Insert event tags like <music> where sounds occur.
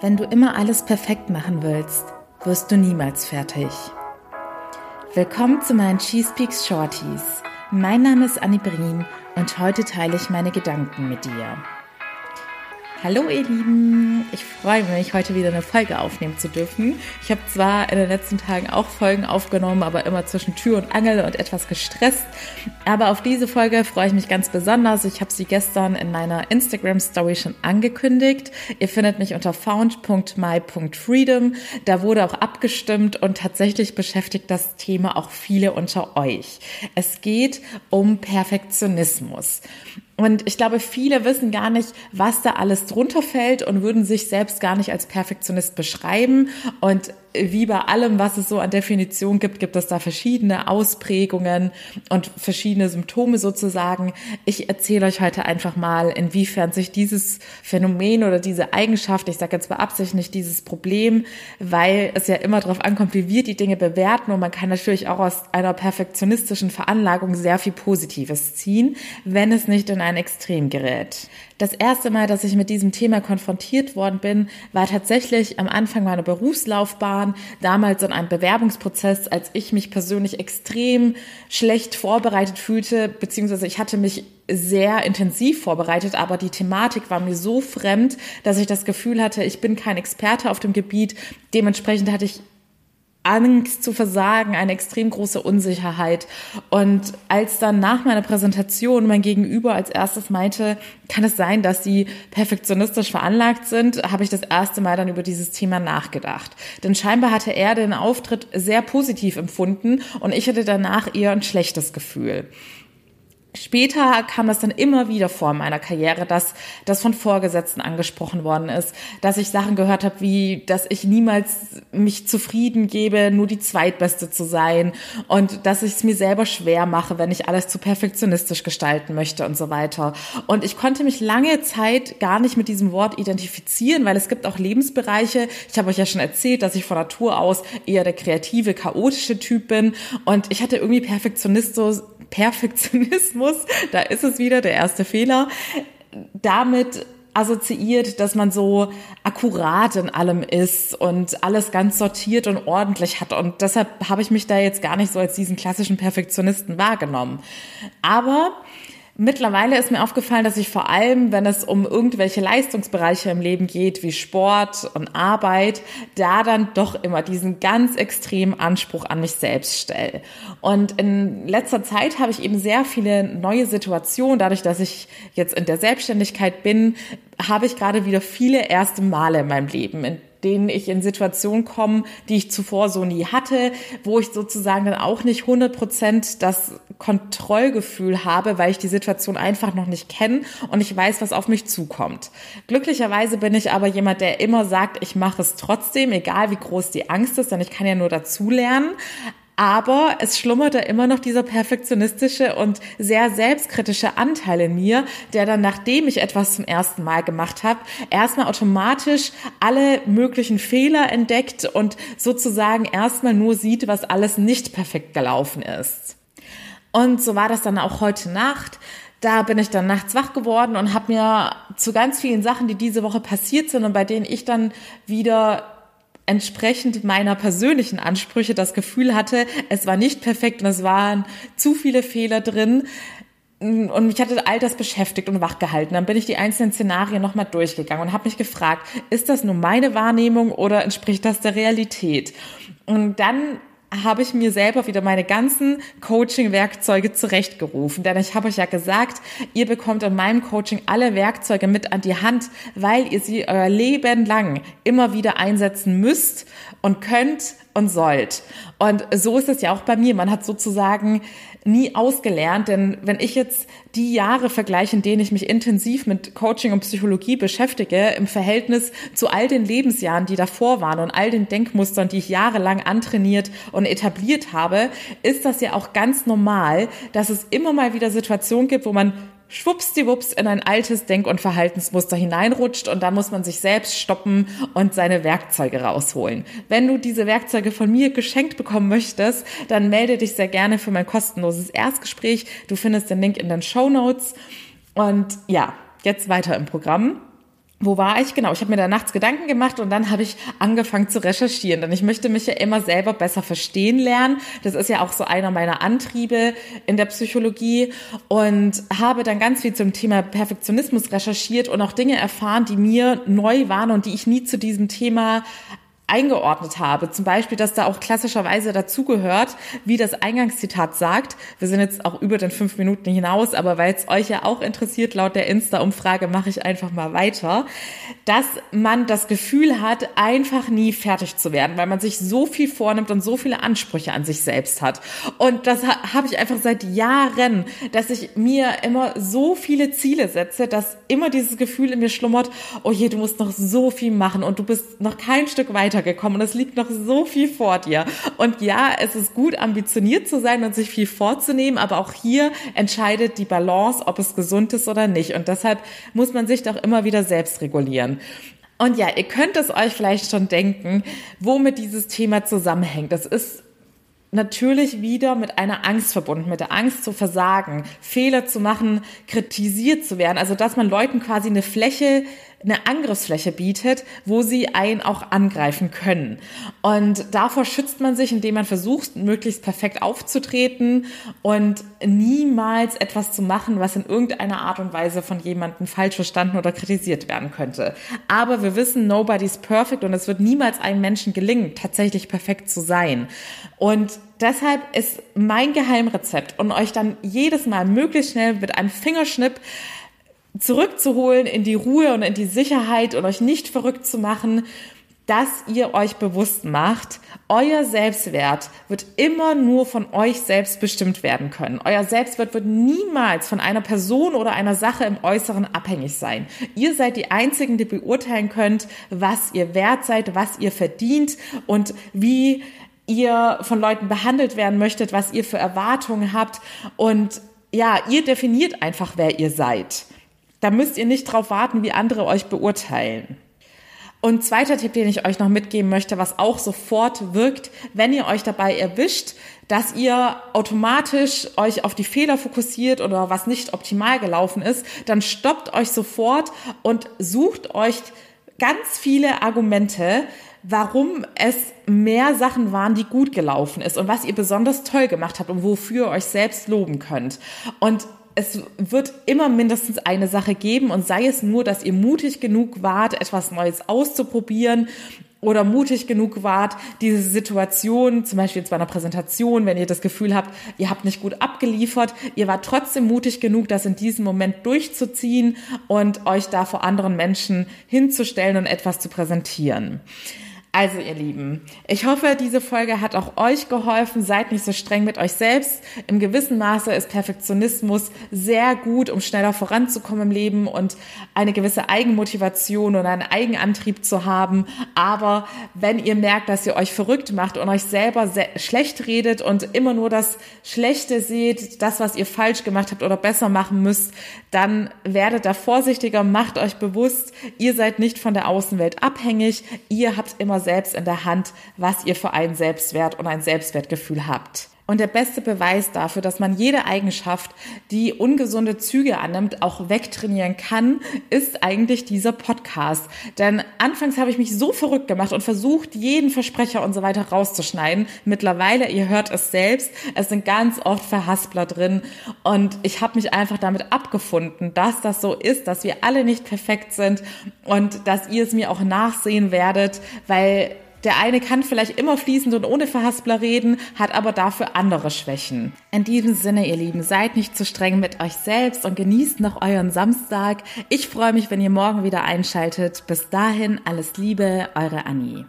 Wenn du immer alles perfekt machen willst, wirst du niemals fertig. Willkommen zu meinen Cheese Peaks Shorties. Mein Name ist Annie Brien und heute teile ich meine Gedanken mit dir. Hallo ihr Lieben, ich freue mich, heute wieder eine Folge aufnehmen zu dürfen. Ich habe zwar in den letzten Tagen auch Folgen aufgenommen, aber immer zwischen Tür und Angel und etwas gestresst. Aber auf diese Folge freue ich mich ganz besonders. Ich habe sie gestern in meiner Instagram Story schon angekündigt. Ihr findet mich unter found.my.freedom. Da wurde auch abgestimmt und tatsächlich beschäftigt das Thema auch viele unter euch. Es geht um Perfektionismus. Und ich glaube, viele wissen gar nicht, was da alles drunter fällt und würden sich selbst gar nicht als Perfektionist beschreiben. Und wie bei allem, was es so an Definition gibt, gibt es da verschiedene Ausprägungen und verschiedene Symptome sozusagen. Ich erzähle euch heute einfach mal, inwiefern sich dieses Phänomen oder diese Eigenschaft, ich sage jetzt beabsichtigt dieses Problem, weil es ja immer darauf ankommt, wie wir die Dinge bewerten und man kann natürlich auch aus einer perfektionistischen Veranlagung sehr viel Positives ziehen, wenn es nicht in ein Extrem gerät. Das erste Mal, dass ich mit diesem Thema konfrontiert worden bin, war tatsächlich am Anfang meiner Berufslaufbahn, damals in einem Bewerbungsprozess, als ich mich persönlich extrem schlecht vorbereitet fühlte, beziehungsweise ich hatte mich sehr intensiv vorbereitet, aber die Thematik war mir so fremd, dass ich das Gefühl hatte, ich bin kein Experte auf dem Gebiet. Dementsprechend hatte ich Angst zu versagen, eine extrem große Unsicherheit. Und als dann nach meiner Präsentation mein Gegenüber als erstes meinte, kann es sein, dass sie perfektionistisch veranlagt sind, habe ich das erste Mal dann über dieses Thema nachgedacht. Denn scheinbar hatte er den Auftritt sehr positiv empfunden und ich hatte danach eher ein schlechtes Gefühl. Später kam das dann immer wieder vor in meiner Karriere, dass das von Vorgesetzten angesprochen worden ist, dass ich Sachen gehört habe, wie, dass ich niemals mich zufrieden gebe, nur die Zweitbeste zu sein und dass ich es mir selber schwer mache, wenn ich alles zu perfektionistisch gestalten möchte und so weiter. Und ich konnte mich lange Zeit gar nicht mit diesem Wort identifizieren, weil es gibt auch Lebensbereiche. Ich habe euch ja schon erzählt, dass ich von Natur aus eher der kreative, chaotische Typ bin und ich hatte irgendwie Perfektionismus Perfektionismus, <laughs> da ist es wieder der erste Fehler, damit assoziiert, dass man so akkurat in allem ist und alles ganz sortiert und ordentlich hat. Und deshalb habe ich mich da jetzt gar nicht so als diesen klassischen Perfektionisten wahrgenommen. Aber Mittlerweile ist mir aufgefallen, dass ich vor allem, wenn es um irgendwelche Leistungsbereiche im Leben geht, wie Sport und Arbeit, da dann doch immer diesen ganz extremen Anspruch an mich selbst stelle. Und in letzter Zeit habe ich eben sehr viele neue Situationen, dadurch, dass ich jetzt in der Selbstständigkeit bin, habe ich gerade wieder viele erste Male in meinem Leben, in denen ich in Situationen komme, die ich zuvor so nie hatte, wo ich sozusagen dann auch nicht 100 Prozent das Kontrollgefühl habe, weil ich die Situation einfach noch nicht kenne und ich weiß, was auf mich zukommt. Glücklicherweise bin ich aber jemand, der immer sagt, ich mache es trotzdem, egal wie groß die Angst ist, denn ich kann ja nur dazulernen. Aber es schlummerte immer noch dieser perfektionistische und sehr selbstkritische Anteil in mir, der dann, nachdem ich etwas zum ersten Mal gemacht habe, erstmal automatisch alle möglichen Fehler entdeckt und sozusagen erstmal nur sieht, was alles nicht perfekt gelaufen ist. Und so war das dann auch heute Nacht. Da bin ich dann nachts wach geworden und habe mir zu ganz vielen Sachen, die diese Woche passiert sind und bei denen ich dann wieder entsprechend meiner persönlichen Ansprüche das Gefühl hatte, es war nicht perfekt und es waren zu viele Fehler drin. Und mich hatte all das beschäftigt und wachgehalten. Dann bin ich die einzelnen Szenarien nochmal durchgegangen und habe mich gefragt, ist das nur meine Wahrnehmung oder entspricht das der Realität? Und dann habe ich mir selber wieder meine ganzen Coaching-Werkzeuge zurechtgerufen. Denn ich habe euch ja gesagt, ihr bekommt in meinem Coaching alle Werkzeuge mit an die Hand, weil ihr sie euer Leben lang immer wieder einsetzen müsst und könnt und sollt. Und so ist es ja auch bei mir. Man hat sozusagen nie ausgelernt, denn wenn ich jetzt die Jahre vergleiche, in denen ich mich intensiv mit Coaching und Psychologie beschäftige, im Verhältnis zu all den Lebensjahren, die davor waren und all den Denkmustern, die ich jahrelang antrainiert und etabliert habe, ist das ja auch ganz normal, dass es immer mal wieder Situationen gibt, wo man schwuppsdiwupps in ein altes Denk- und Verhaltensmuster hineinrutscht und dann muss man sich selbst stoppen und seine Werkzeuge rausholen. Wenn du diese Werkzeuge von mir geschenkt bekommen möchtest, dann melde dich sehr gerne für mein kostenloses Erstgespräch. Du findest den Link in den Show Notes. Und ja, jetzt weiter im Programm. Wo war ich? Genau, ich habe mir da nachts Gedanken gemacht und dann habe ich angefangen zu recherchieren. Denn ich möchte mich ja immer selber besser verstehen lernen. Das ist ja auch so einer meiner Antriebe in der Psychologie und habe dann ganz viel zum Thema Perfektionismus recherchiert und auch Dinge erfahren, die mir neu waren und die ich nie zu diesem Thema eingeordnet habe. Zum Beispiel, dass da auch klassischerweise dazugehört, wie das Eingangszitat sagt. Wir sind jetzt auch über den fünf Minuten hinaus, aber weil es euch ja auch interessiert, laut der Insta-Umfrage mache ich einfach mal weiter, dass man das Gefühl hat, einfach nie fertig zu werden, weil man sich so viel vornimmt und so viele Ansprüche an sich selbst hat. Und das habe ich einfach seit Jahren, dass ich mir immer so viele Ziele setze, dass immer dieses Gefühl in mir schlummert, oh je, du musst noch so viel machen und du bist noch kein Stück weiter weitergekommen und es liegt noch so viel vor dir. Und ja, es ist gut, ambitioniert zu sein und sich viel vorzunehmen, aber auch hier entscheidet die Balance, ob es gesund ist oder nicht. Und deshalb muss man sich doch immer wieder selbst regulieren. Und ja, ihr könnt es euch vielleicht schon denken, womit dieses Thema zusammenhängt. Das ist natürlich wieder mit einer Angst verbunden, mit der Angst zu versagen, Fehler zu machen, kritisiert zu werden. Also, dass man Leuten quasi eine Fläche eine Angriffsfläche bietet, wo sie einen auch angreifen können. Und davor schützt man sich, indem man versucht, möglichst perfekt aufzutreten und niemals etwas zu machen, was in irgendeiner Art und Weise von jemandem falsch verstanden oder kritisiert werden könnte. Aber wir wissen, nobody's perfect und es wird niemals einem Menschen gelingen, tatsächlich perfekt zu sein. Und deshalb ist mein Geheimrezept und euch dann jedes Mal möglichst schnell mit einem Fingerschnipp zurückzuholen in die Ruhe und in die Sicherheit und euch nicht verrückt zu machen, dass ihr euch bewusst macht, euer Selbstwert wird immer nur von euch selbst bestimmt werden können. Euer Selbstwert wird niemals von einer Person oder einer Sache im Äußeren abhängig sein. Ihr seid die Einzigen, die beurteilen könnt, was ihr wert seid, was ihr verdient und wie ihr von Leuten behandelt werden möchtet, was ihr für Erwartungen habt. Und ja, ihr definiert einfach, wer ihr seid. Da müsst ihr nicht drauf warten, wie andere euch beurteilen. Und zweiter Tipp, den ich euch noch mitgeben möchte, was auch sofort wirkt, wenn ihr euch dabei erwischt, dass ihr automatisch euch auf die Fehler fokussiert oder was nicht optimal gelaufen ist, dann stoppt euch sofort und sucht euch ganz viele Argumente, warum es mehr Sachen waren, die gut gelaufen ist und was ihr besonders toll gemacht habt und wofür ihr euch selbst loben könnt. Und es wird immer mindestens eine Sache geben und sei es nur, dass ihr mutig genug wart, etwas Neues auszuprobieren oder mutig genug wart, diese Situation, zum Beispiel jetzt bei einer Präsentation, wenn ihr das Gefühl habt, ihr habt nicht gut abgeliefert, ihr wart trotzdem mutig genug, das in diesem Moment durchzuziehen und euch da vor anderen Menschen hinzustellen und etwas zu präsentieren. Also ihr Lieben, ich hoffe, diese Folge hat auch euch geholfen. Seid nicht so streng mit euch selbst. Im gewissen Maße ist Perfektionismus sehr gut, um schneller voranzukommen im Leben und eine gewisse Eigenmotivation und einen Eigenantrieb zu haben. Aber wenn ihr merkt, dass ihr euch verrückt macht und euch selber schlecht redet und immer nur das Schlechte seht, das, was ihr falsch gemacht habt oder besser machen müsst, dann werdet da vorsichtiger, macht euch bewusst, ihr seid nicht von der Außenwelt abhängig. Ihr habt immer selbst in der Hand, was ihr für einen Selbstwert und ein Selbstwertgefühl habt. Und der beste Beweis dafür, dass man jede Eigenschaft, die ungesunde Züge annimmt, auch wegtrainieren kann, ist eigentlich dieser Podcast. Denn anfangs habe ich mich so verrückt gemacht und versucht, jeden Versprecher und so weiter rauszuschneiden. Mittlerweile, ihr hört es selbst, es sind ganz oft Verhaspler drin. Und ich habe mich einfach damit abgefunden, dass das so ist, dass wir alle nicht perfekt sind und dass ihr es mir auch nachsehen werdet, weil der eine kann vielleicht immer fließend und ohne Verhaspler reden, hat aber dafür andere Schwächen. In diesem Sinne, ihr Lieben, seid nicht zu streng mit euch selbst und genießt noch euren Samstag. Ich freue mich, wenn ihr morgen wieder einschaltet. Bis dahin, alles Liebe, eure Annie.